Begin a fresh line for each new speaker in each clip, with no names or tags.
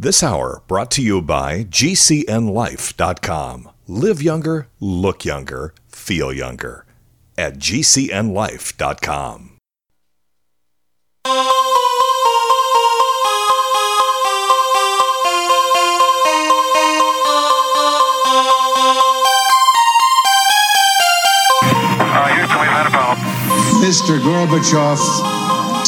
This hour brought to you by GCNLife.com. Live younger, look younger, feel younger at GCNLife.com.
Uh, Houston, we've had a.
Mr. Gorbachev,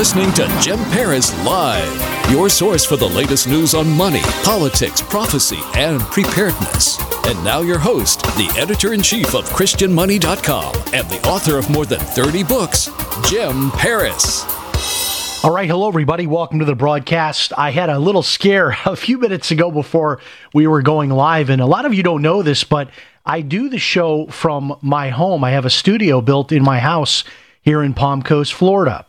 listening to Jim Paris Live, your source for the latest news on money, politics, prophecy, and preparedness. And now, your host, the editor in chief of ChristianMoney.com and the author of more than 30 books, Jim Paris.
All right, hello everybody. Welcome to the broadcast. I had a little scare a few minutes ago before we were going live, and a lot of you don't know this, but I do the show from my home. I have a studio built in my house here in Palm Coast, Florida.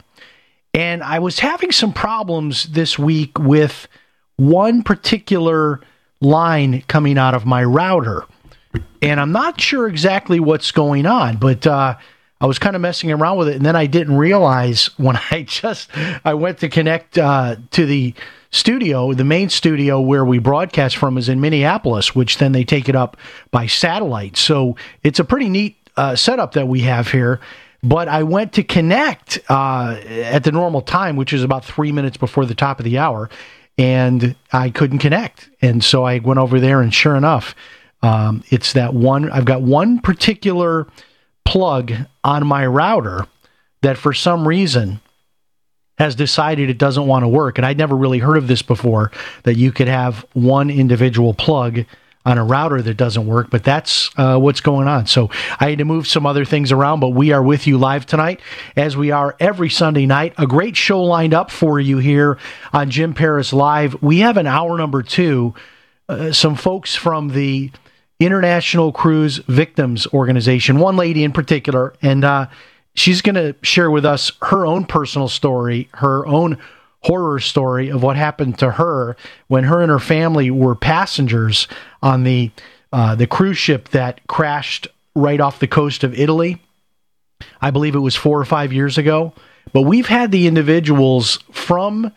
And I was having some problems this week with one particular line coming out of my router. And I'm not sure exactly what's going on, but uh, I was kind of messing around with it. And then I didn't realize when I just I went to connect uh, to the studio, the main studio where we broadcast from is in Minneapolis, which then they take it up by satellite. So it's a pretty neat uh, setup that we have here but I went to connect uh, at the normal time, which is about three minutes before the top of the hour, and I couldn't connect. And so I went over there, and sure enough, um, it's that one. I've got one particular plug on my router that for some reason has decided it doesn't want to work. And I'd never really heard of this before that you could have one individual plug on a router that doesn't work, but that's uh, what's going on. So I had to move some other things around, but we are with you live tonight, as we are every Sunday night. A great show lined up for you here on Jim Paris Live. We have an hour number two, uh, some folks from the International Cruise Victims Organization, one lady in particular, and uh, she's going to share with us her own personal story, her own horror story of what happened to her when her and her family were passengers on the uh, the cruise ship that crashed right off the coast of Italy. I believe it was four or five years ago. But we've had the individuals from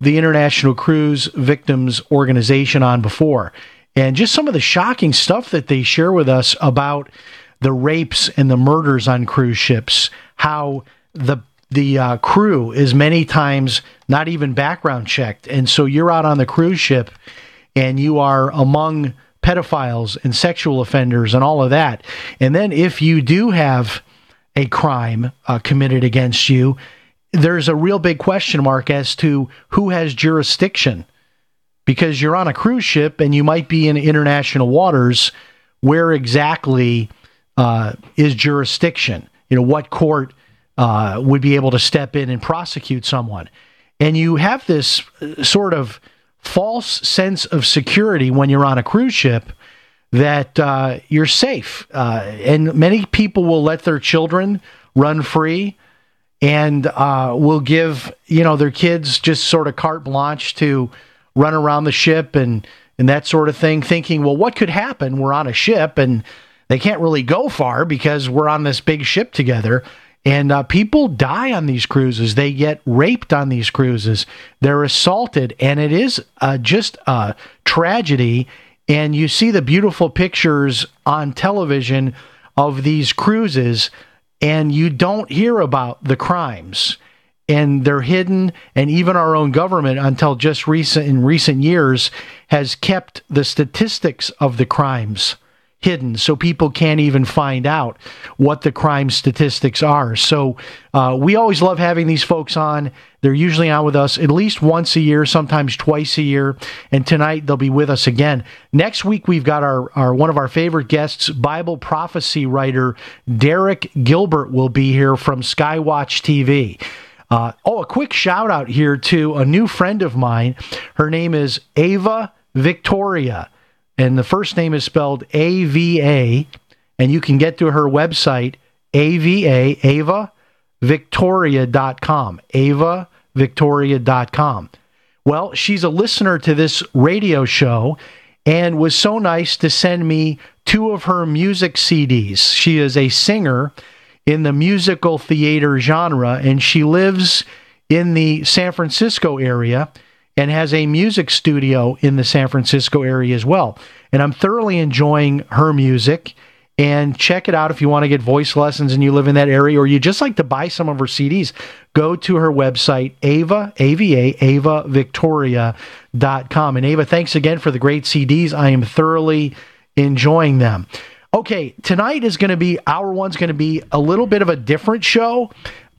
the International Cruise Victims Organization on before, and just some of the shocking stuff that they share with us about the rapes and the murders on cruise ships, how the the uh, crew is many times not even background checked. And so you're out on the cruise ship and you are among pedophiles and sexual offenders and all of that. And then if you do have a crime uh, committed against you, there's a real big question mark as to who has jurisdiction because you're on a cruise ship and you might be in international waters. Where exactly uh, is jurisdiction? You know, what court uh, would be able to step in and prosecute someone. And you have this uh, sort of false sense of security when you're on a cruise ship that uh, you're safe. Uh, and many people will let their children run free and uh, will give you know their kids just sort of carte blanche to run around the ship and and that sort of thing, thinking, well, what could happen? We're on a ship and they can't really go far because we're on this big ship together. And uh, people die on these cruises. They get raped on these cruises. They're assaulted, and it is uh, just a tragedy. And you see the beautiful pictures on television of these cruises, and you don't hear about the crimes. And they're hidden, and even our own government, until just recent in recent years, has kept the statistics of the crimes hidden so people can't even find out what the crime statistics are. So uh, we always love having these folks on. They're usually on with us at least once a year, sometimes twice a year. And tonight they'll be with us again. Next week we've got our, our one of our favorite guests, Bible prophecy writer Derek Gilbert will be here from Skywatch TV. Uh, oh, a quick shout out here to a new friend of mine. Her name is Ava Victoria. And the first name is spelled A V A, and you can get to her website, AVA, Ava Victoria.com. Ava Victoria.com. Well, she's a listener to this radio show and was so nice to send me two of her music CDs. She is a singer in the musical theater genre, and she lives in the San Francisco area and has a music studio in the San Francisco area as well. And I'm thoroughly enjoying her music. And check it out if you want to get voice lessons and you live in that area, or you just like to buy some of her CDs. Go to her website, Ava, A-V-A, avavictoria.com. And Ava, thanks again for the great CDs. I am thoroughly enjoying them. Okay, tonight is going to be, hour one's going to be a little bit of a different show.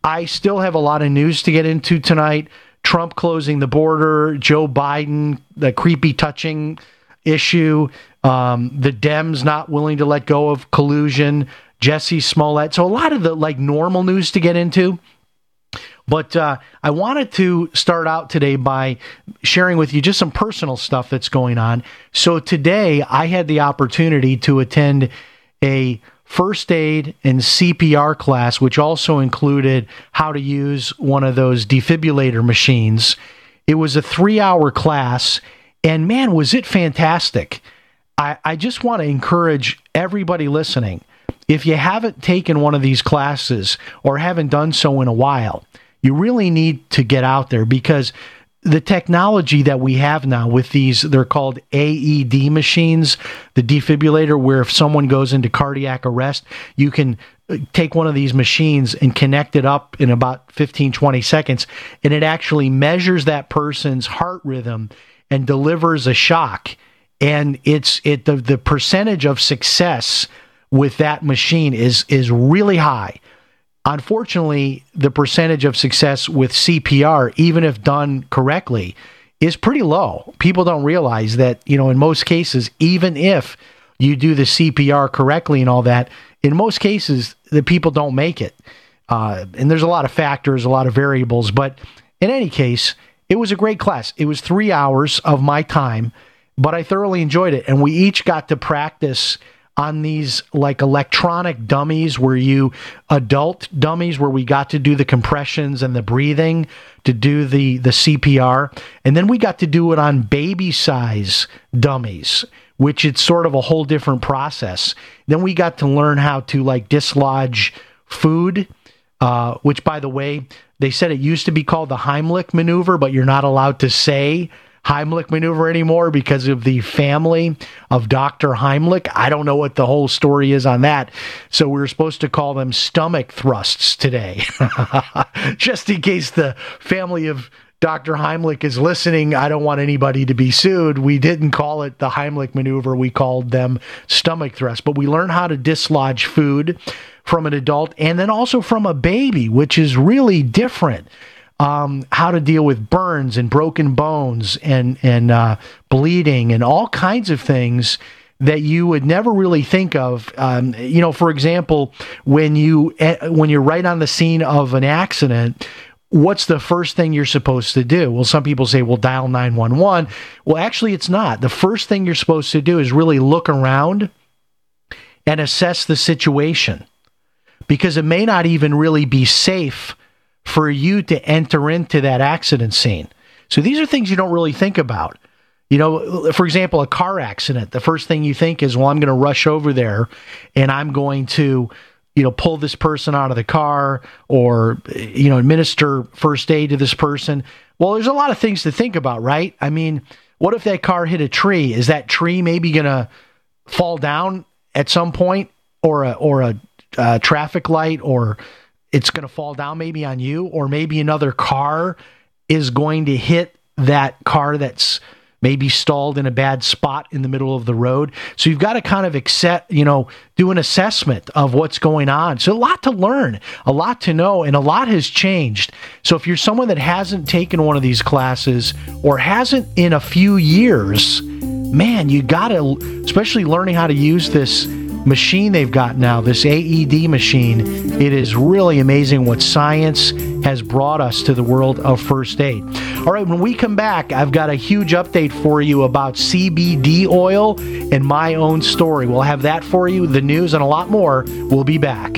I still have a lot of news to get into tonight. Trump closing the border, Joe Biden, the creepy touching issue, um, the Dems not willing to let go of collusion, Jussie Smollett. So a lot of the like normal news to get into. But uh, I wanted to start out today by sharing with you just some personal stuff that's going on. So today I had the opportunity to attend a first aid and CPR class, which also included how to use one of those defibrillator machines. It was a three hour class, and man, was it fantastic. I, I just want to encourage everybody listening if you haven't taken one of these classes or haven't done so in a while, you really need to get out there because the technology that we have now with these, they're called AED machines, the defibrillator, where if someone goes into cardiac arrest, you can uh, take one of these machines and connect it up in about 15, 20 seconds, and it actually measures that person's heart rhythm and delivers a shock. And it's it the, the percentage of success with that machine is is really high. Unfortunately, the percentage of success with CPR, even if done correctly, is pretty low. People don't realize that, you know, in most cases, even if you do the CPR correctly and all that, in most cases, the people don't make it. Uh, and there's a lot of factors, a lot of variables. But in any case, it was a great class. It was three hours of my time, but I thoroughly enjoyed it. And we each got to practice on these like electronic dummies where you adult dummies where we got to do the compressions and the breathing to do the the CPR and then we got to do it on baby size dummies which it's sort of a whole different process. Then we got to learn how to like dislodge food uh, which by the way they said it used to be called the Heimlich maneuver but you're not allowed to say Heimlich maneuver anymore because of the family of Dr. Heimlich. I don't know what the whole story is on that. So we are supposed to call them stomach thrusts today. Just in case the family of Dr. Heimlich is listening, I don't want anybody to be sued. We didn't call it the Heimlich maneuver, we called them stomach thrusts. But we learn how to dislodge food from an adult and then also from a baby, which is really different um, how to deal with burns and broken bones and and uh, bleeding and all kinds of things that you would never really think of. Um, you know, for example, when you eh, when you're right on the scene of an accident. What's the first thing you're supposed to do? Well, some people say, well, dial 911. Well, actually, it's not. The first thing you're supposed to do is really look around and assess the situation because it may not even really be safe for you to enter into that accident scene. So these are things you don't really think about. You know, for example, a car accident, the first thing you think is, well, I'm going to rush over there and I'm going to, you know, pull this person out of the car or, you know, administer first aid to this person. Well, there's a lot of things to think about, right? I mean, what if that car hit a tree? Is that tree maybe going to fall down at some point or a, or a, a traffic light or it's going to fall down maybe on you, or maybe another car is going to hit that car that's maybe stalled in a bad spot in the middle of the road. So you've got to kind of accept, you know, do an assessment of what's going on. So a lot to learn, a lot to know, and a lot has changed. So if you're someone that hasn't taken one of these classes or hasn't in a few years, man, you got to, especially learning how to use this machine they've got now, this AED machine, it is really amazing what science has brought us to the world of first aid. All right, when we come back, I've got a huge update for you about CBD oil and my own story. We'll have that for you, the news, and a lot more. We'll be back.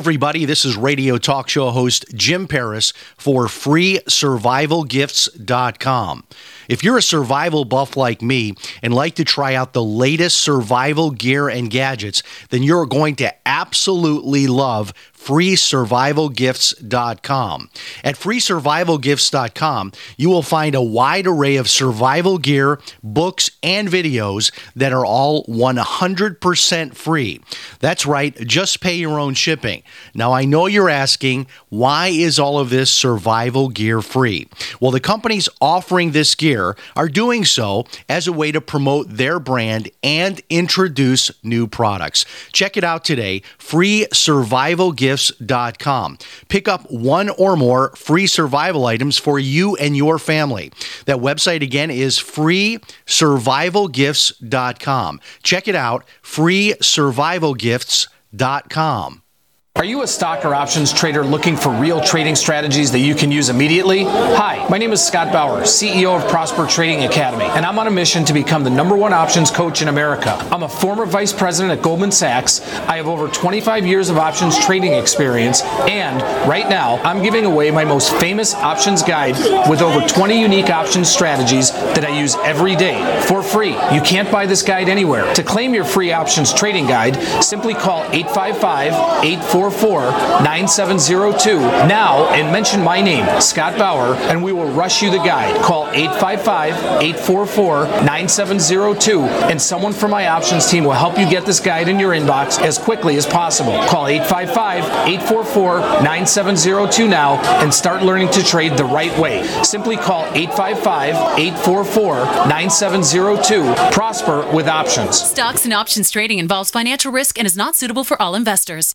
Everybody. This is radio talk show host Jim Paris for FreeSurvivalGifts.com. If you're a survival buff like me and like to try out the latest survival gear and gadgets, then you're going to absolutely love freesurvivalgifts.com. At freesurvivalgifts.com, you will find a wide array of survival gear, books, and videos that are all 100% free. That's right, just pay your own shipping. Now, I know you're asking, why is all of this survival gear free? Well, the companies offering this gear are doing so as a way to promote their brand and introduce new products. Check it out today, freesurvivalgifts.com Pick up one or more free survival items for you and your family. That website again is freesurvivalgifts.com. Check it out, freesurvivalgifts.com.
Are you a stock or options trader looking for real trading strategies that you can use immediately? Hi, my name is Scott Bauer, CEO of Prosper Trading Academy, and I'm on a mission to become the number one options coach in America. I'm a former vice president at Goldman Sachs. I have over 25 years of options trading experience, and right now I'm giving away my most famous options guide with over 20 unique options strategies that I use every day for free. You can't buy this guide anywhere. To claim your free options trading guide, simply call 855 844 9702 now and mention my name, Scott Bauer, and we will rush you the guide. Call 855 844 9702 and someone from my options team will help you get this guide in your inbox as quickly as possible. Call 855 844 9702 now and start learning to trade the right way. Simply call 855 844 9702. Prosper with options.
Stocks and options trading involves financial risk and is not suitable for all investors.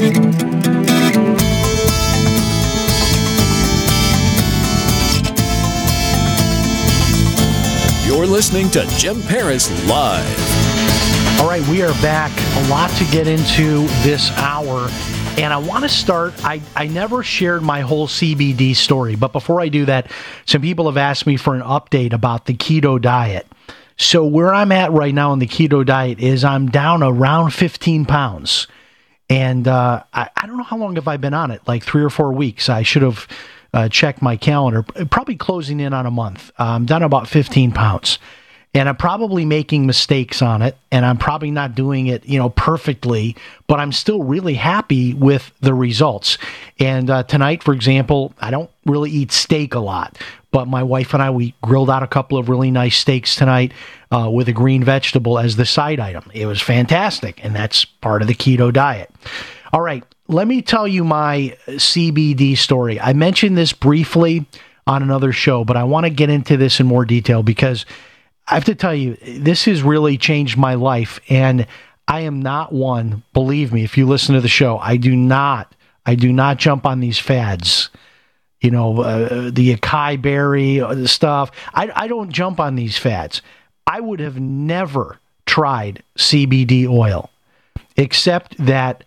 You're listening to Jim Paris Live.
All right, we are back. A lot to get into this hour. And I want to start. I, I never shared my whole CBD story, but before I do that, some people have asked me for an update about the keto diet. So, where I'm at right now in the keto diet is I'm down around 15 pounds. And uh, I, I don't know how long have I been on it, like three or four weeks. I should have uh, checked my calendar, probably closing in on a month. Uh, I'm down about 15 pounds. and I'm probably making mistakes on it and I'm probably not doing it, you know, perfectly, but I'm still really happy with the results. And uh, tonight, for example, I don't really eat steak a lot, but my wife and I, we grilled out a couple of really nice steaks tonight uh, with a green vegetable as the side item. It was fantastic, and that's part of the keto diet. All right, let me tell you my CBD story. I mentioned this briefly on another show, but I want to get into this in more detail because I have to tell you, this has really changed my life. And I am not one, believe me, if you listen to the show, I do not, I do not jump on these fads. You know, uh, the acai berry uh, stuff. I, I don't jump on these fads. I would have never tried CBD oil, except that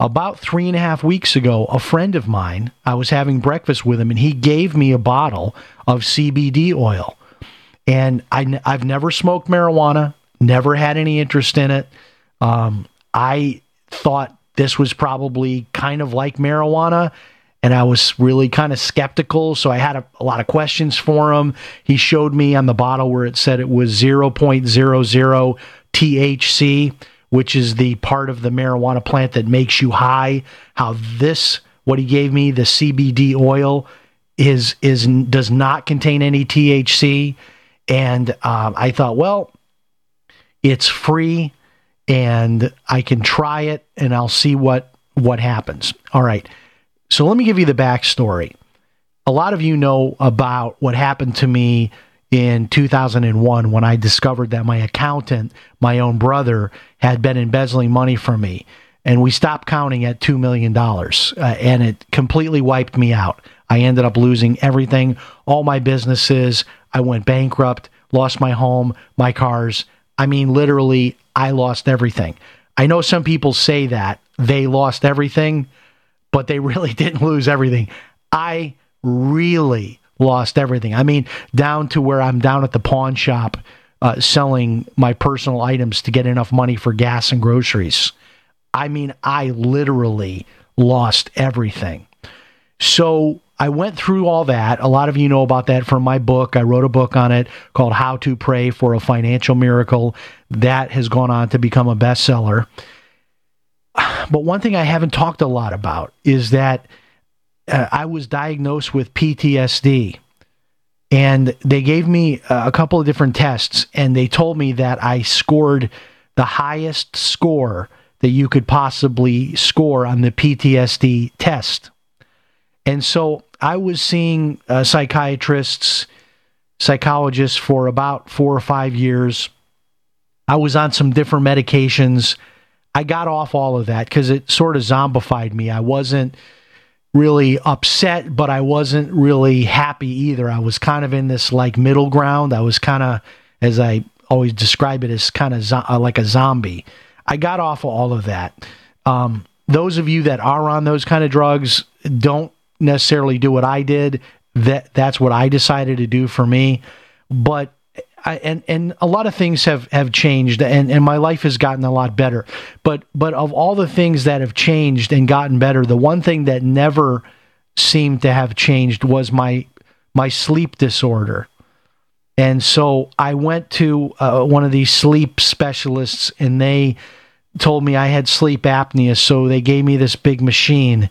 about three and a half weeks ago, a friend of mine, I was having breakfast with him, and he gave me a bottle of CBD oil. And I, I've never smoked marijuana, never had any interest in it. Um, I thought this was probably kind of like marijuana, and I was really kind of skeptical. So I had a, a, lot of questions for him. He showed me on the bottle where it said it was 0.00 THC, which is the part of the marijuana plant that makes you high. How this, what he gave me, the CBD oil, is is does not contain any THC. And um, I thought, well, it's free and I can try it and I'll see what what happens. All right. So let me give you the backstory. A lot of you know about what happened to me in 2001 when I discovered that my accountant, my own brother, had been embezzling money from me. And we stopped counting at $2 million. Uh, and it completely wiped me out. I ended up losing everything, all my businesses. I went bankrupt, lost my home, my cars. I mean, literally, I lost everything. I know some people say that they lost everything, but they really didn't lose everything. I really lost everything. I mean, down to where I'm down at the pawn shop uh, selling my personal items to get enough money for gas and groceries. I mean, I literally lost everything. So I went through all that. A lot of you know about that from my book. I wrote a book on it called How to Pray for a Financial Miracle. That has gone on to become a bestseller. But one thing I haven't talked a lot about is that uh, I was diagnosed with PTSD. And they gave me a couple of different tests, and they told me that I scored the highest score that you could possibly score on the PTSD test. And so I was seeing uh, psychiatrists, psychologists for about four or five years. I was on some different medications. I got off all of that because it sort of zombified me. I wasn't really upset, but I wasn't really happy either. I was kind of in this like middle ground. I was kind of, as I always describe it, as kind of zo- uh, like a zombie. I got off of all of that. Um, those of you that are on those kind of drugs, don't necessarily do what I did. That that's what I decided to do for me. But I, and and a lot of things have have changed and and my life has gotten a lot better. But but of all the things that have changed and gotten better the one thing that never seemed to have changed was my my sleep disorder. And so I went to uh, one of these sleep specialists and they told me I had sleep apnea so they gave me this big machine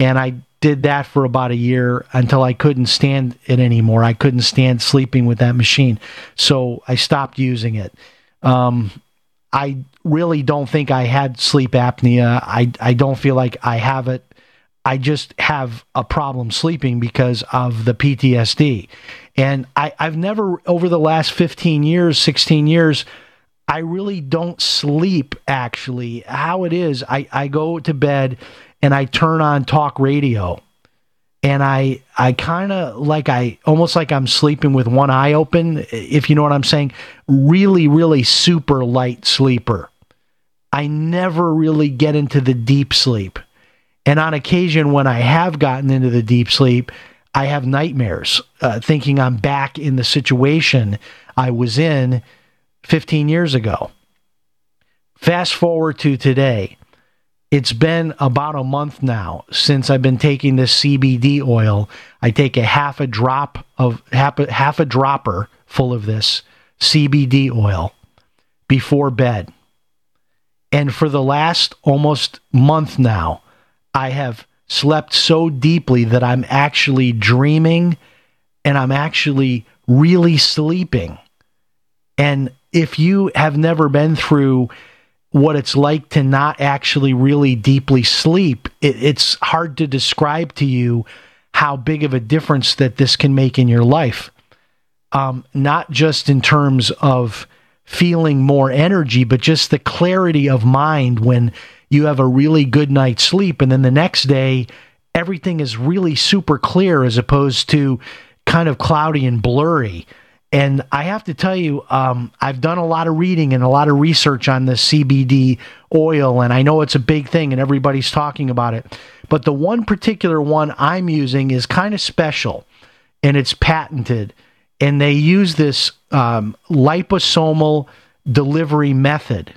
and I did that for about a year until I couldn't stand it anymore. I couldn't stand sleeping with that machine. So I stopped using it. Um, I really don't think I had sleep apnea. I, I don't feel like I have it. I just have a problem sleeping because of the PTSD. And I, I've never, over the last 15 years, 16 years, I really don't sleep actually. How it is, I, I go to bed and I turn on talk radio and I I kind of like I almost like I'm sleeping with one eye open if you know what I'm saying. Really really super light sleeper. I never really get into the deep sleep. And on occasion when I have gotten into the deep sleep I have nightmares uh, thinking I'm back in the situation I was in 15 years ago. Fast forward to today it's been about a month now since I've been taking this CBD oil. I take a half a drop of half a, half a dropper full of this CBD oil before bed. And for the last almost month now, I have slept so deeply that I'm actually dreaming and I'm actually really sleeping. And if you have never been through what it's like to not actually really deeply sleep, it, it's hard to describe to you how big of a difference that this can make in your life. Um, not just in terms of feeling more energy, but just the clarity of mind when you have a really good night's sleep. And then the next day, everything is really super clear as opposed to kind of cloudy and blurry. And I have to tell you, um, I've done a lot of reading and a lot of research on the CBD oil, and I know it's a big thing and everybody's talking about it. But the one particular one I'm using is kind of special and it's patented. And they use this um, liposomal delivery method,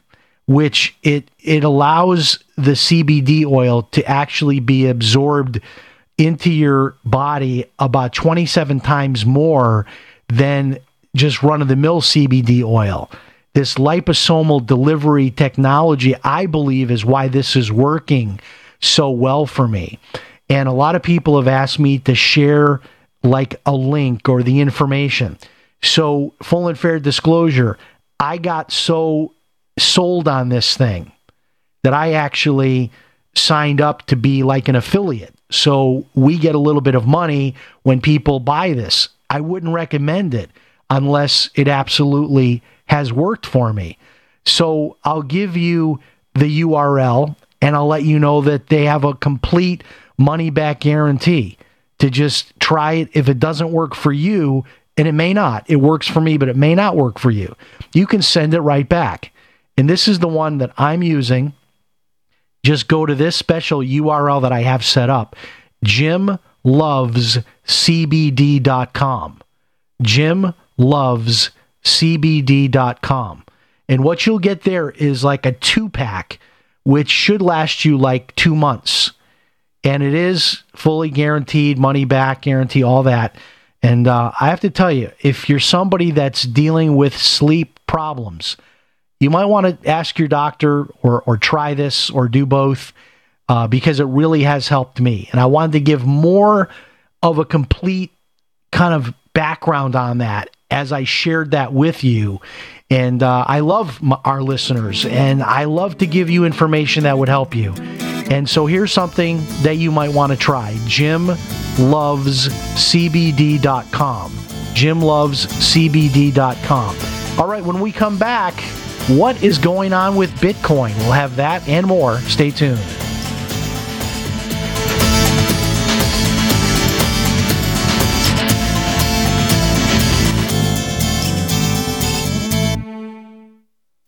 which it, it allows the CBD oil to actually be absorbed into your body about 27 times more than just run of the mill CBD oil. This liposomal delivery technology, I believe, is why this is working so well for me. And a lot of people have asked me to share like a link or the information. So, full and fair disclosure, I got so sold on this thing that I actually signed up to be like an affiliate. So, we get a little bit of money when people buy this. I wouldn't recommend it unless it absolutely has worked for me. So, I'll give you the URL and I'll let you know that they have a complete money back guarantee to just try it. If it doesn't work for you, and it may not, it works for me, but it may not work for you, you can send it right back. And this is the one that I'm using. Just go to this special URL that I have set up jimlovescbd.com. Jimlovescbd.com. And what you'll get there is like a two pack which should last you like two months. And it is fully guaranteed, money back guarantee, all that. And uh, I have to tell you, if you're somebody that's dealing with sleep problems, you might want to ask your doctor or, or try this or do both uh, because it really has helped me. And I wanted to give more of a complete kind of background on that as I shared that with you. And uh, I love our listeners, and I love to give you information that would help you. And so here's something that you might want to try JimLovesCBD.com. JimLovesCBD.com. All right, when we come back, what is going on with Bitcoin? We'll have that and more. Stay tuned.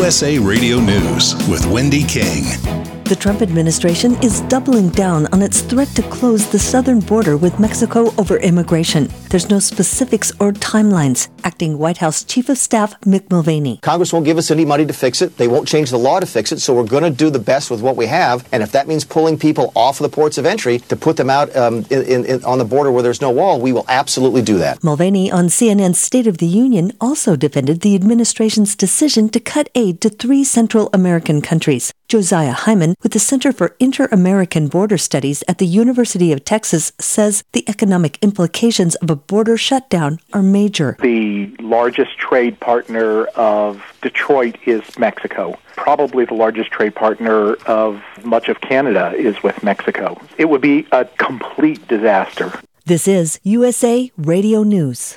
USA Radio News with Wendy King.
The Trump administration is doubling down on its threat to close the southern border with Mexico over immigration. There's no specifics or timelines. Acting White House Chief of Staff Mick Mulvaney.
Congress won't give us any money to fix it. They won't change the law to fix it. So we're going to do the best with what we have. And if that means pulling people off of the ports of entry to put them out um, in, in, on the border where there's no wall, we will absolutely do that.
Mulvaney on CNN's State of the Union also defended the administration's decision to cut aid to three Central American countries. Josiah Heyman with the Center for Inter-American Border Studies at the University of Texas says the economic implications of a border shutdown are major.
The largest trade partner of Detroit is Mexico. Probably the largest trade partner of much of Canada is with Mexico. It would be a complete disaster.
This is USA Radio News.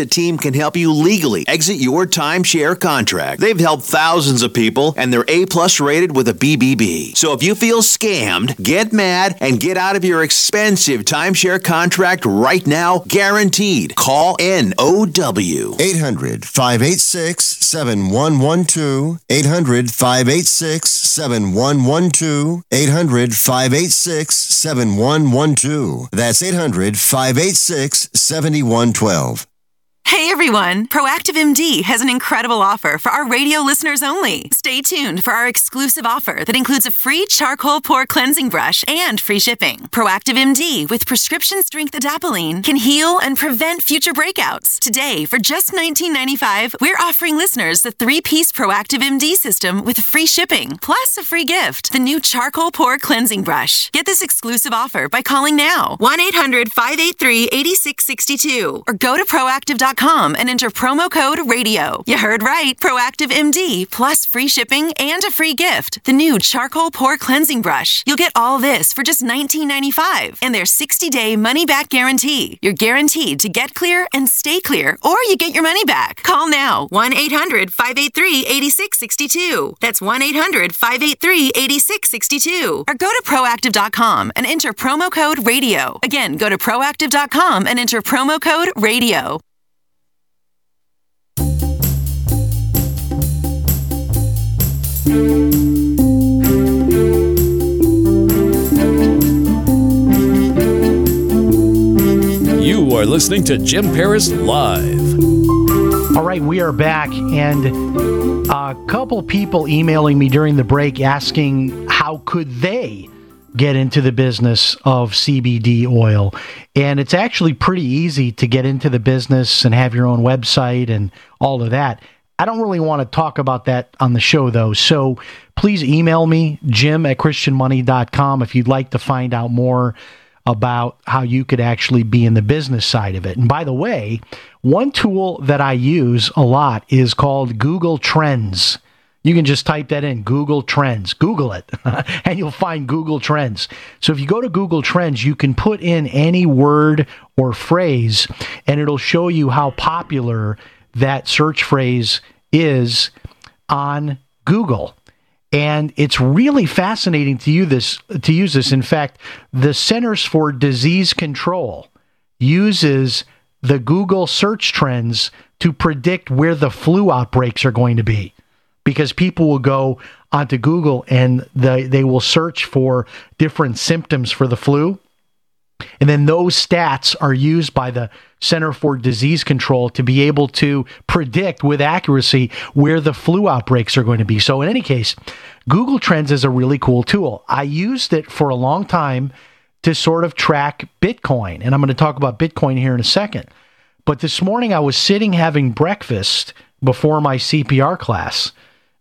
exit team can help you legally exit your timeshare contract. They've helped thousands of people and they're A plus rated with a BBB. So if you feel scammed, get mad and get out of your expensive timeshare contract right now, guaranteed. Call NOW.
800 586 7112. 800 586 7112. 800 586 7112. That's 800 586 7112.
Hey everyone! Proactiv MD has an incredible offer for our radio listeners only. Stay tuned for our exclusive offer that includes a free charcoal pore cleansing brush and free shipping. Proactiv MD with prescription strength adapalene can heal and prevent future breakouts. Today, for just $19.95, we're offering listeners the three piece Proactiv MD system with free shipping, plus a free gift the new charcoal pore cleansing brush. Get this exclusive offer by calling now 1 800 583 8662 or go to proactiv.com and enter promo code radio. You heard right. Proactiv MD plus free shipping and a free gift. The new charcoal pore cleansing brush. You'll get all this for just $19.95 and their 60 day money back guarantee. You're guaranteed to get clear and stay clear, or you get your money back. Call now 1 800 583 8662. That's 1 800 583 8662. Or go to proactiv.com and enter promo code radio. Again, go to proactiv.com and enter promo code radio.
You are listening to Jim Paris Live.
All right, we are back, and a couple people emailing me during the break asking how could they get into the business of CBD oil. And it's actually pretty easy to get into the business and have your own website and all of that. I don't really want to talk about that on the show, though. So please email me, jim at christianmoney.com, if you'd like to find out more about how you could actually be in the business side of it. And by the way, one tool that I use a lot is called Google Trends. You can just type that in Google Trends, Google it, and you'll find Google Trends. So if you go to Google Trends, you can put in any word or phrase, and it'll show you how popular that search phrase is on Google. And it's really fascinating to use this to use this. In fact, the Centers for Disease Control uses the Google search trends to predict where the flu outbreaks are going to be. Because people will go onto Google and the, they will search for different symptoms for the flu. And then those stats are used by the Center for Disease Control to be able to predict with accuracy where the flu outbreaks are going to be. So, in any case, Google Trends is a really cool tool. I used it for a long time to sort of track Bitcoin, and I'm going to talk about Bitcoin here in a second. But this morning I was sitting having breakfast before my CPR class.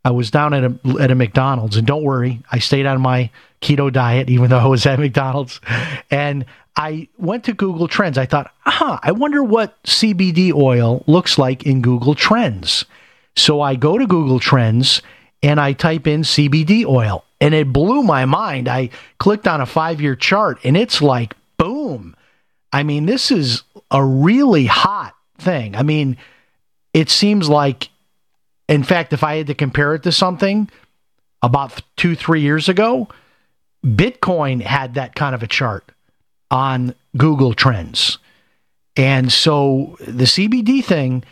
I was down at a, at a McDonald's, and don't worry, I stayed on my keto diet even though I was at McDonald's. And I went to Google Trends. I thought, huh, I wonder what CBD oil looks like in Google Trends. So I go to Google Trends and I type in CBD oil, and it blew my mind. I clicked on a five year chart, and it's like, boom. I mean, this is a really hot thing. I mean, it seems like, in fact, if I had to compare it to something about two, three years ago, Bitcoin had that kind of a chart on Google Trends. And so the CBD thing,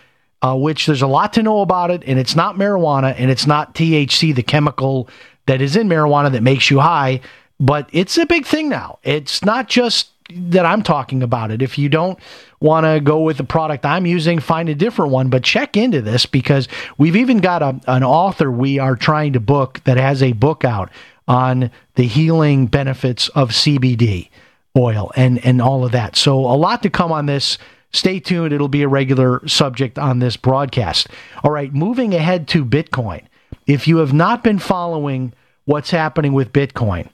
uh, which there's a lot to know about it, and it's not marijuana and it's not THC, the chemical that is in marijuana that makes you high, but it's a big thing now. It's not just that I'm talking about it. If you don't want to go with the product I'm using, find a different one, but check into this because we've even got a, an author we are trying to book that has a book out on the healing benefits of CBD oil and, and all of that. So, a lot to come on this. Stay tuned. It'll be a regular subject on this broadcast. All right, moving ahead to Bitcoin. If you have not been following what's happening with Bitcoin,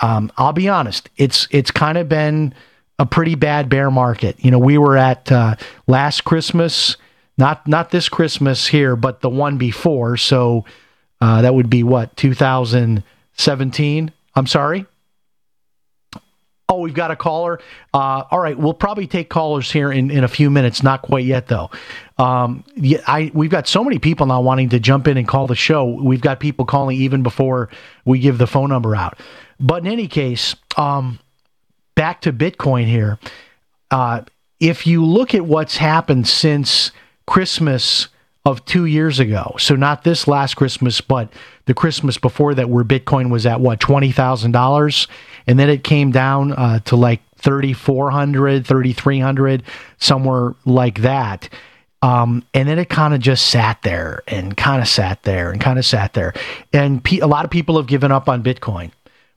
um, I'll be honest, it's it's kind of been a pretty bad bear market. You know, we were at uh, last Christmas, not not this Christmas here, but the one before. So uh, that would be what 2017. I'm sorry. Oh, we've got a caller. Uh, all right, we'll probably take callers here in, in a few minutes. Not quite yet, though. Um, I we've got so many people now wanting to jump in and call the show. We've got people calling even before we give the phone number out. But in any case, um, back to Bitcoin here. Uh, if you look at what's happened since Christmas of two years ago, so not this last Christmas, but the Christmas before that, where Bitcoin was at what twenty thousand dollars, and then it came down uh, to like 3400 3300 somewhere like that. Um, and then it kind of just sat there and kind of sat there and kind of sat there. And pe- a lot of people have given up on bitcoin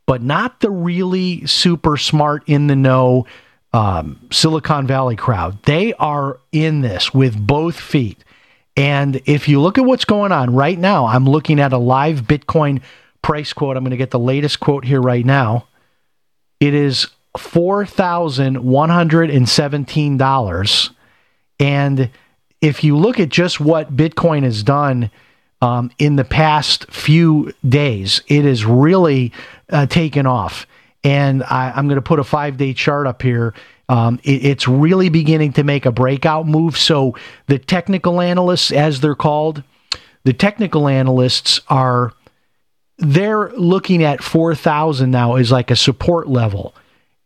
but not the really super smart in the know um, Silicon Valley crowd. They are in this with both feet. And if you look at what's going on right now, I'm looking at a live Bitcoin price quote. I'm going to get the latest quote here right now. It is $4,117. And if you look at just what Bitcoin has done um, in the past few days, it is really uh, taken off. And I, am going to put a five day chart up here. Um, it, it's really beginning to make a breakout move. So the technical analysts, as they're called, the technical analysts are they're looking at 4,000 now as like a support level.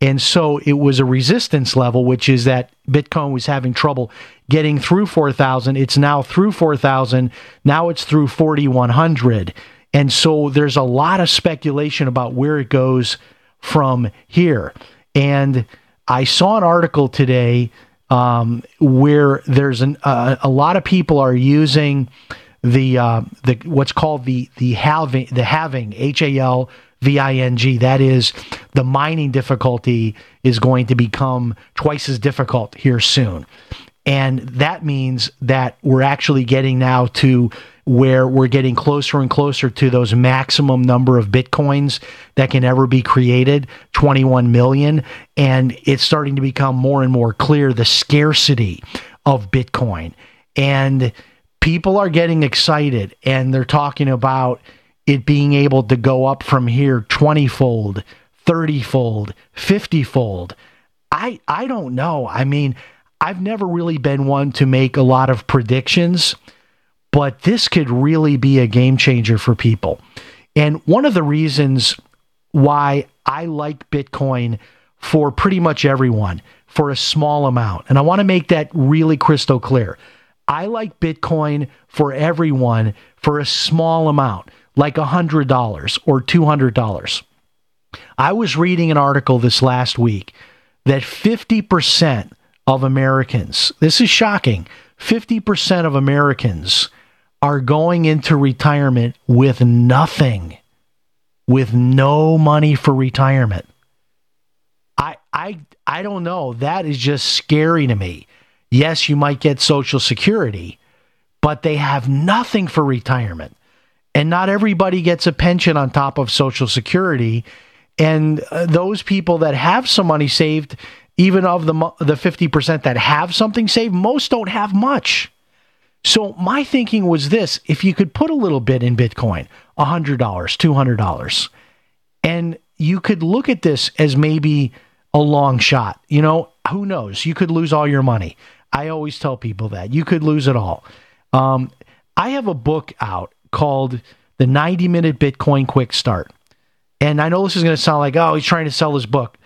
And so it was a resistance level, which is that Bitcoin was having trouble getting through 4,000. It's now through 4,000. Now it's through 4,100. And so there's a lot of speculation about where it goes from here. And I saw an article today um, where there's an, uh, a lot of people are using the uh, the what's called the the halving the halving H A L V I N G. That is the mining difficulty is going to become twice as difficult here soon. And that means that we're actually getting now to where we're getting closer and closer to those maximum number of bitcoins that can ever be created 21 million and it's starting to become more and more clear the scarcity of bitcoin and people are getting excited and they're talking about it being able to go up from here 20 fold 30 fold 50 fold i i don't know i mean i've never really been one to make a lot of predictions but this could really be a game changer for people. And one of the reasons why I like Bitcoin for pretty much everyone for a small amount, and I want to make that really crystal clear. I like Bitcoin for everyone for a small amount, like $100 or $200. I was reading an article this last week that 50% of Americans, this is shocking, 50% of Americans are going into retirement with nothing, with no money for retirement. I I I don't know. That is just scary to me. Yes, you might get social security, but they have nothing for retirement. And not everybody gets a pension on top of social security. And uh, those people that have some money saved, even of the the 50% that have something saved, most don't have much. So my thinking was this if you could put a little bit in Bitcoin, $100, $200, and you could look at this as maybe a long shot. You know, who knows? You could lose all your money. I always tell people that. You could lose it all. Um, I have a book out called The 90 Minute Bitcoin Quick Start. And I know this is going to sound like, oh, he's trying to sell his book.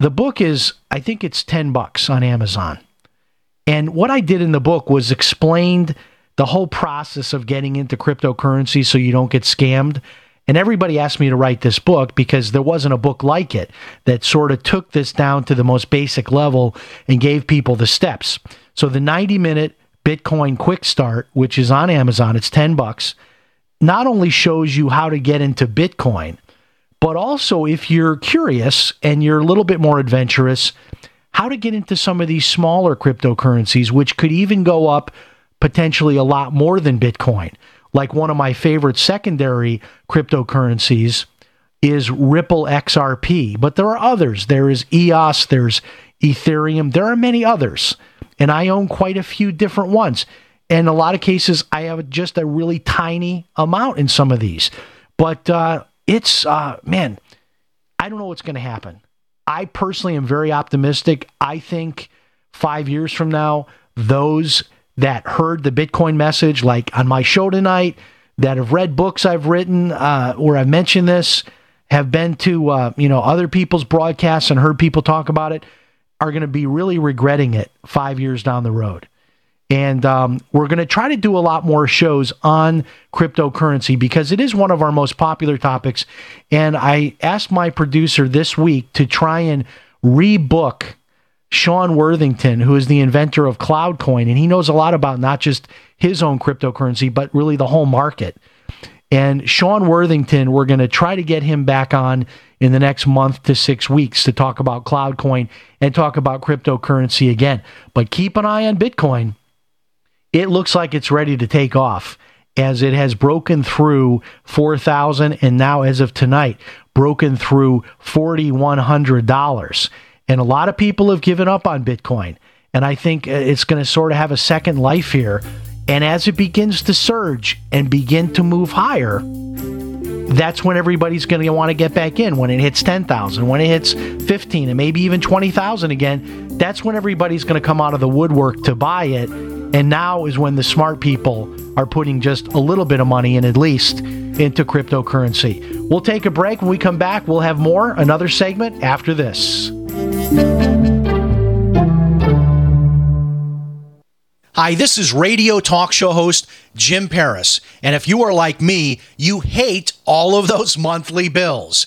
The book is, I think it's 10 bucks on Amazon. And what I did in the book was explained the whole process of getting into cryptocurrency so you don't get scammed And everybody asked me to write this book because there wasn't a book like it that sort of took this down to the most basic level and gave people the steps. So the 90 minute Bitcoin quick start, which is on Amazon, it's 10 bucks, not only shows you how to get into Bitcoin, but also if you're curious and you're a little bit more adventurous, how to get into some of these smaller cryptocurrencies, which could even go up potentially a lot more than Bitcoin. Like one of my favorite secondary cryptocurrencies is Ripple XRP, but there are others. There is EOS, there's Ethereum, there are many others. And I own quite a few different ones. In a lot of cases, I have just a really tiny amount in some of these. But uh, it's, uh, man, I don't know what's going to happen. I personally am very optimistic. I think five years from now, those that heard the Bitcoin message, like on my show tonight, that have read books I've written uh, where I've mentioned this, have been to uh, you know other people's broadcasts and heard people talk about it, are going to be really regretting it five years down the road. And um, we're going to try to do a lot more shows on cryptocurrency because it is one of our most popular topics. And I asked my producer this week to try and rebook Sean Worthington, who is the inventor of Cloudcoin, and he knows a lot about not just his own cryptocurrency, but really the whole market. And Sean Worthington, we're going to try to get him back on in the next month to six weeks to talk about Cloudcoin and talk about cryptocurrency again. But keep an eye on Bitcoin. It looks like it's ready to take off as it has broken through 4,000 and now, as of tonight, broken through $4,100. And a lot of people have given up on Bitcoin. And I think uh, it's going to sort of have a second life here. And as it begins to surge and begin to move higher, that's when everybody's going to want to get back in. When it hits 10,000, when it hits 15, and maybe even 20,000 again, that's when everybody's going to come out of the woodwork to buy it. And now is when the smart people are putting just a little bit of money in, at least, into cryptocurrency. We'll take a break. When we come back, we'll have more, another segment after this. Hi, this is radio talk show host Jim Paris. And if you are like me, you hate all of those monthly bills.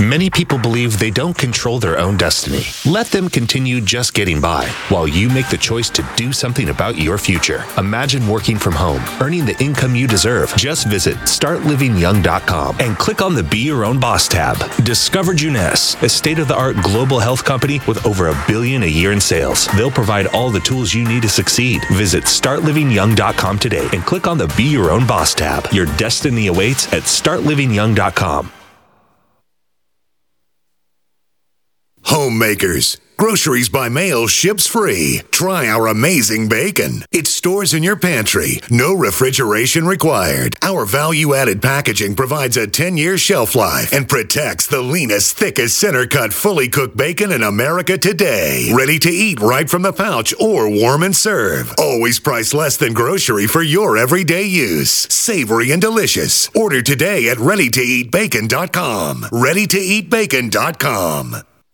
Many people believe they don't control their own destiny. Let them continue just getting by while you make the choice to do something about your future. Imagine working from home, earning the income you deserve. Just visit startlivingyoung.com and click on the Be Your Own Boss tab. Discover Jeunesse, a state of the art global health company with over a billion a year in sales. They'll provide all the tools you need to succeed. Visit startlivingyoung.com today and click on the Be Your Own Boss tab. Your destiny awaits at startlivingyoung.com.
Homemakers. Groceries by mail ships free. Try our amazing bacon. It stores in your pantry. No refrigeration required. Our value added packaging provides a 10 year shelf life and protects the leanest, thickest center cut, fully cooked bacon in America today. Ready to eat right from the pouch or warm and serve. Always priced less than grocery for your everyday use. Savory and delicious. Order today at readytoeatbacon.com. Readytoeatbacon.com.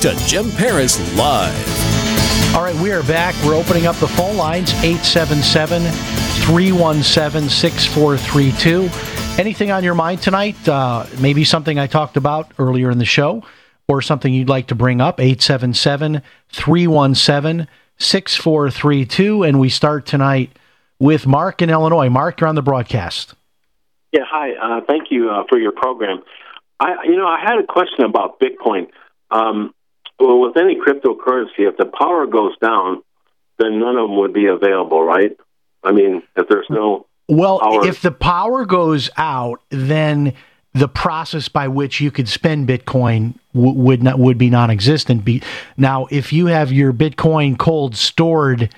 To Jim Paris Live.
All right, we are back. We're opening up the phone lines 877 317 6432. Anything on your mind tonight? Uh, maybe something I talked about earlier in the show or something you'd like to bring up? 877 317 6432. And we start tonight with Mark in Illinois. Mark, you're on the broadcast.
Yeah, hi. Uh, thank you uh, for your program. I, you know, I had a question about Bitcoin. Um, well, with any cryptocurrency, if the power goes down, then none of them would be available, right? I mean, if there's no
Well,
power.
if the power goes out, then the process by which you could spend Bitcoin w- would not would be non-existent. Be now, if you have your Bitcoin cold stored,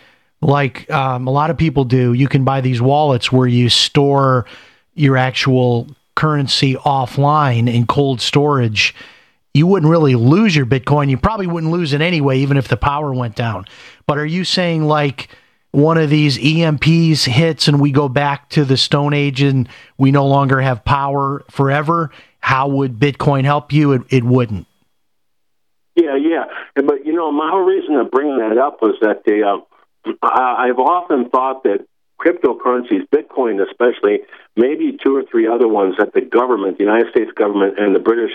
like um, a lot of people do, you can buy these wallets where you store your actual currency offline in cold storage. You wouldn't really lose your Bitcoin. You probably wouldn't lose it anyway, even if the power went down. But are you saying like one of these EMPs hits and we go back to the Stone Age and we no longer have power forever? How would Bitcoin help you? It, it wouldn't.
Yeah, yeah. But, you know, my whole reason of bringing that up was that the, uh, I've often thought that cryptocurrencies, Bitcoin especially, maybe two or three other ones that the government, the United States government and the British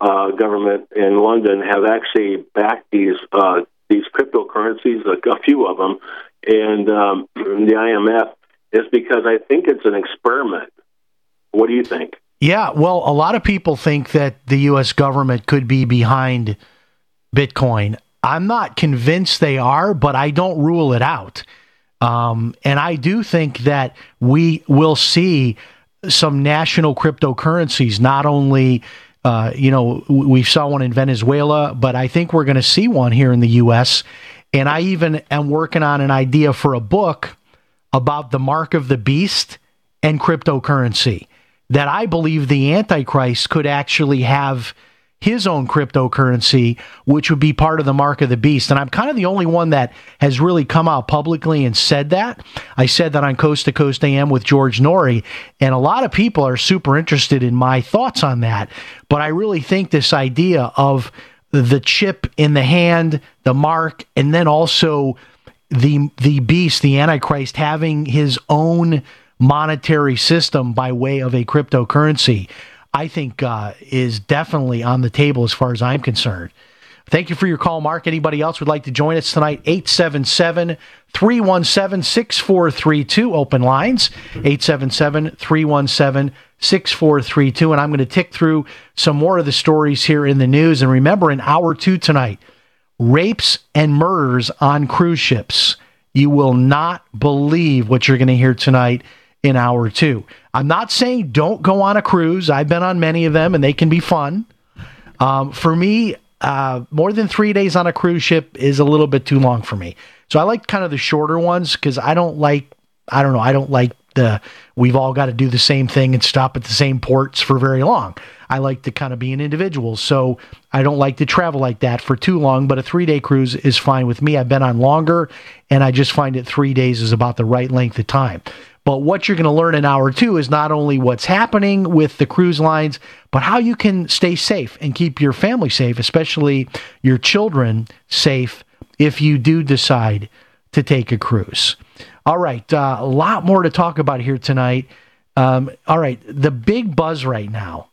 uh, government in London have actually backed these uh, these cryptocurrencies, a, a few of them, and um, the IMF is because I think it's an experiment. What do you think?
Yeah, well, a lot of people think that the U.S. government could be behind Bitcoin. I'm not convinced they are, but I don't rule it out. Um, and I do think that we will see some national cryptocurrencies, not only. Uh, you know, we saw one in Venezuela, but I think we're going to see one here in the U.S. And I even am working on an idea for a book about the mark of the beast and cryptocurrency. That I believe the Antichrist could actually have his own cryptocurrency, which would be part of the mark of the beast. And I'm kind of the only one that has really come out publicly and said that. I said that on Coast to Coast AM with George Noory, and a lot of people are super interested in my thoughts on that. But I really think this idea of the chip in the hand, the mark, and then also the the beast, the Antichrist, having his own monetary system by way of a cryptocurrency. I think uh, is definitely on the table as far as I'm concerned. Thank you for your call, Mark. Anybody else would like to join us tonight? 877 317 6432. Open lines 877 317 6432. And I'm going to tick through some more of the stories here in the news. And remember, in hour two tonight, rapes and murders on cruise ships. You will not believe what you're going to hear tonight in hour two. I'm not saying don't go on a cruise. I've been on many of them and they can be fun. Um, for me, uh, more than three days on a cruise ship is a little bit too long for me. So I like kind of the shorter ones because I don't like, I don't know, I don't like the we've all got to do the same thing and stop at the same ports for very long. I like to kind of be an individual. So I don't like to travel like that for too long, but a three day cruise is fine with me. I've been on longer and I just find that three days is about the right length of time. But what you're going to learn in hour two is not only what's happening with the cruise lines, but how you can stay safe and keep your family safe, especially your children safe if you do decide to take a cruise. All right, uh, a lot more to talk about here tonight. Um, all right, the big buzz right now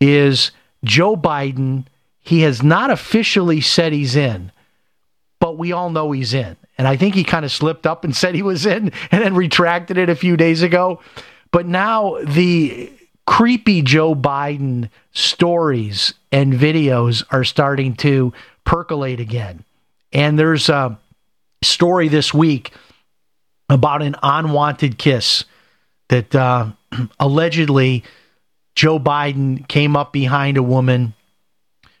is Joe Biden. He has not officially said he's in, but we all know he's in. And I think he kind of slipped up and said he was in and then retracted it a few days ago. But now the creepy Joe Biden stories and videos are starting to percolate again. And there's a story this week about an unwanted kiss that uh, allegedly Joe Biden came up behind a woman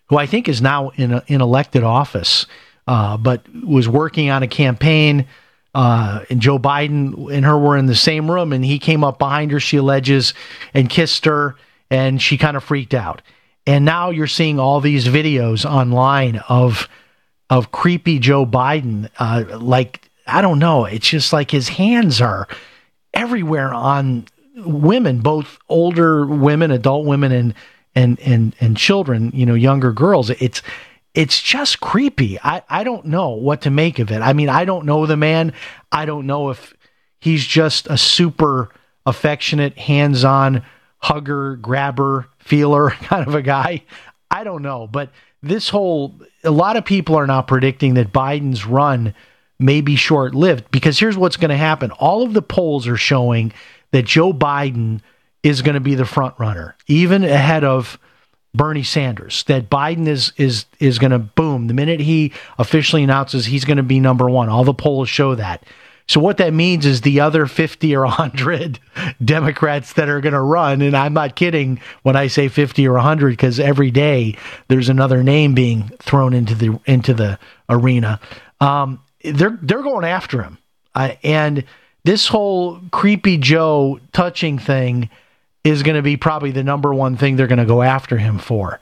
who I think is now in a, in elected office, uh, but was working on a campaign. Uh, and Joe Biden and her were in the same room, and he came up behind her, she alleges, and kissed her, and she kind of freaked out. And now you're seeing all these videos online of of creepy Joe Biden, uh, like I don't know, it's just like his hands are everywhere on women, both older women, adult women, and and and and children, you know, younger girls. It's it's just creepy. I I don't know what to make of it. I mean, I don't know the man. I don't know if he's just a super affectionate, hands-on hugger, grabber, feeler kind of a guy. I don't know, but this whole a lot of people are now predicting that Biden's run may be short lived because here's what's going to happen. All of the polls are showing that Joe Biden is going to be the front runner, even ahead of Bernie Sanders. That Biden is is is going to boom the minute he officially announces he's going to be number one. All the polls show that. So what that means is the other 50 or 100 Democrats that are going to run and I'm not kidding when I say 50 or 100 because every day there's another name being thrown into the into the arena. Um, they're they're going after him. Uh, and this whole creepy Joe touching thing is going to be probably the number one thing they're going to go after him for.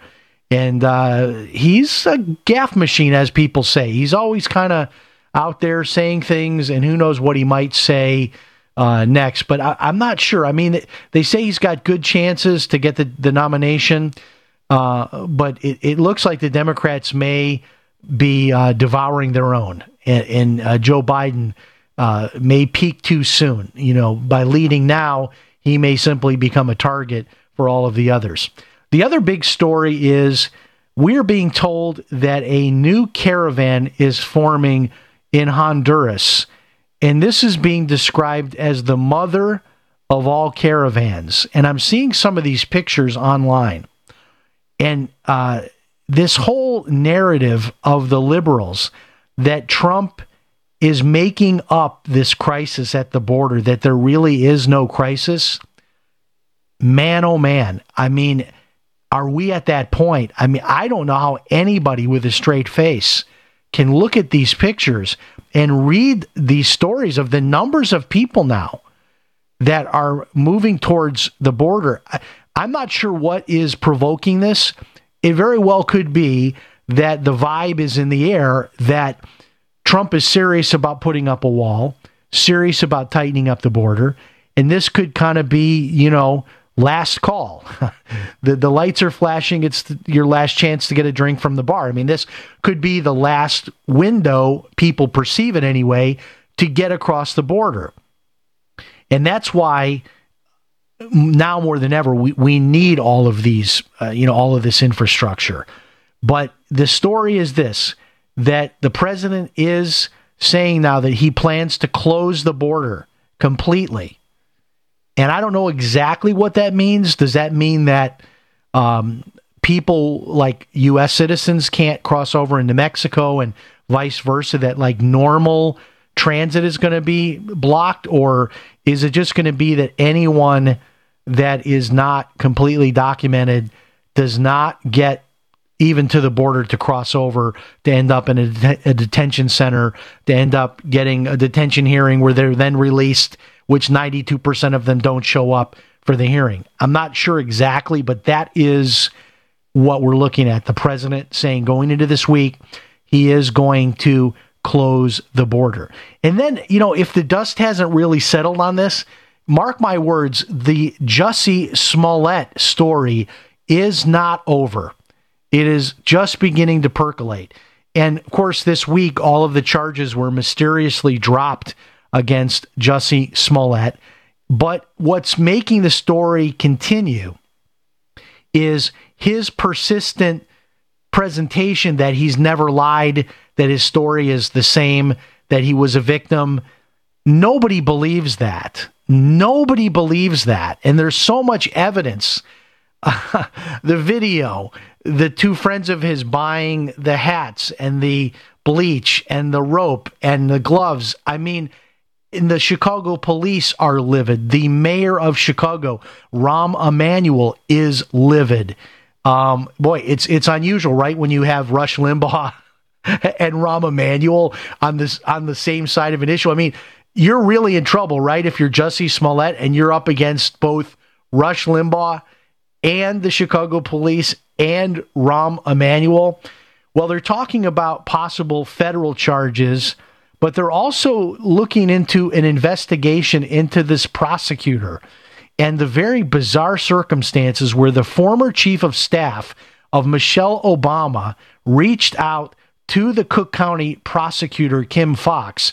And uh, he's a gaffe machine, as people say. He's always kind of out there saying things, and who knows what he might say uh, next. But I, am not sure. I mean, they say he's got good chances to get the, the nomination, uh, but it, it, looks like the Democrats may be uh, devouring their own. And, and uh, Joe Biden uh, may peak too soon. You know, by leading now, he may simply become a target for all of the others. The other big story is we're being told that a new caravan is forming in Honduras. And this is being described as the mother of all caravans. And I'm seeing some of these pictures online. And uh, this whole narrative of the liberals that Trump is making up this crisis at the border, that there really is no crisis, man, oh man. I mean, are we at that point? I mean, I don't know how anybody with a straight face can look at these pictures and read these stories of the numbers of people now that are moving towards the border. I'm not sure what is provoking this. It very well could be that the vibe is in the air that Trump is serious about putting up a wall, serious about tightening up the border, and this could kind of be, you know, last call. the the lights are flashing. It's the, your last chance to get a drink from the bar. I mean, this could be the last window people perceive it anyway to get across the border. And that's why now more than ever we, we need all of these uh, you know all of this infrastructure. But the story is this that the president is saying now that he plans to close the border completely. And I don't know exactly what that means. Does that mean that um, people like U.S. citizens can't cross over into Mexico and vice versa? That like normal transit is going to be blocked? Or is it just going to be that anyone that is not completely documented does not get even to the border to cross over to end up in a, a detention center, to end up getting a detention hearing where they're then released, which 92% of them don't show up for the hearing. I'm not sure exactly, but that is what we're looking at. The president saying going into this week, he is going to close the border. And then, you know, if the dust hasn't really settled on this, mark my words, the Jussie Smollett story is not over. It is just beginning to percolate. And of course, this week, all of the charges were mysteriously dropped against Jussie Smollett. But what's making the story continue is his persistent presentation that he's never lied, that his story is the same, that he was a victim. Nobody believes that. Nobody believes that. And there's so much evidence. the video, the two friends of his buying the hats and the bleach and the rope and the gloves. I mean, the Chicago police are livid. The mayor of Chicago, Rahm Emanuel, is livid. Um, boy, it's it's unusual, right? When you have Rush Limbaugh and Rahm Emanuel on this on the same side of an issue. I mean, you're really in trouble, right? If you're Jussie Smollett and you're up against both Rush Limbaugh and the Chicago police and Rahm Emanuel. Well, they're talking about possible federal charges, but they're also looking into an investigation into this prosecutor and the very bizarre circumstances where the former chief of staff of Michelle Obama reached out to the Cook County prosecutor, Kim Foxx.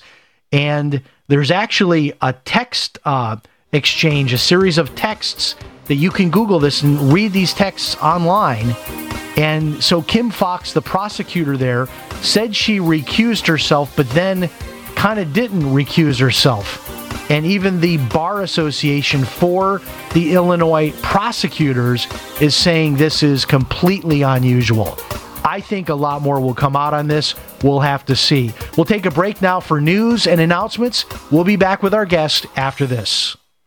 and there's actually a text uh, exchange, a series of texts that you can Google this and read these texts online. And so Kim Foxx, the prosecutor there, said she recused herself, but then kind of didn't recuse herself. And even the Bar Association for the Illinois prosecutors is saying this is completely unusual. I think a lot more will come out on this. We'll have to see. We'll take a break now for news and announcements. We'll be back with our guest after this.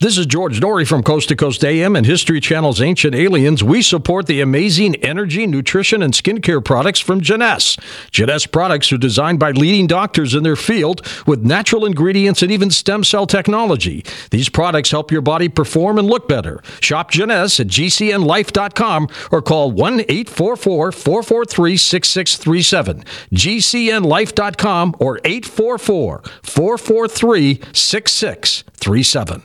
This is George Noory from Coast to Coast AM and History Channel's Ancient Aliens. We support the amazing energy, nutrition, and skincare products from Jeunesse. Jeunesse products are designed by leading doctors in their field with natural ingredients and even stem cell technology. These products help your body perform and look better. Shop Jeunesse at gcnlife.com or call 1 844 443 6637. gcnlife.com or 844 443 6637.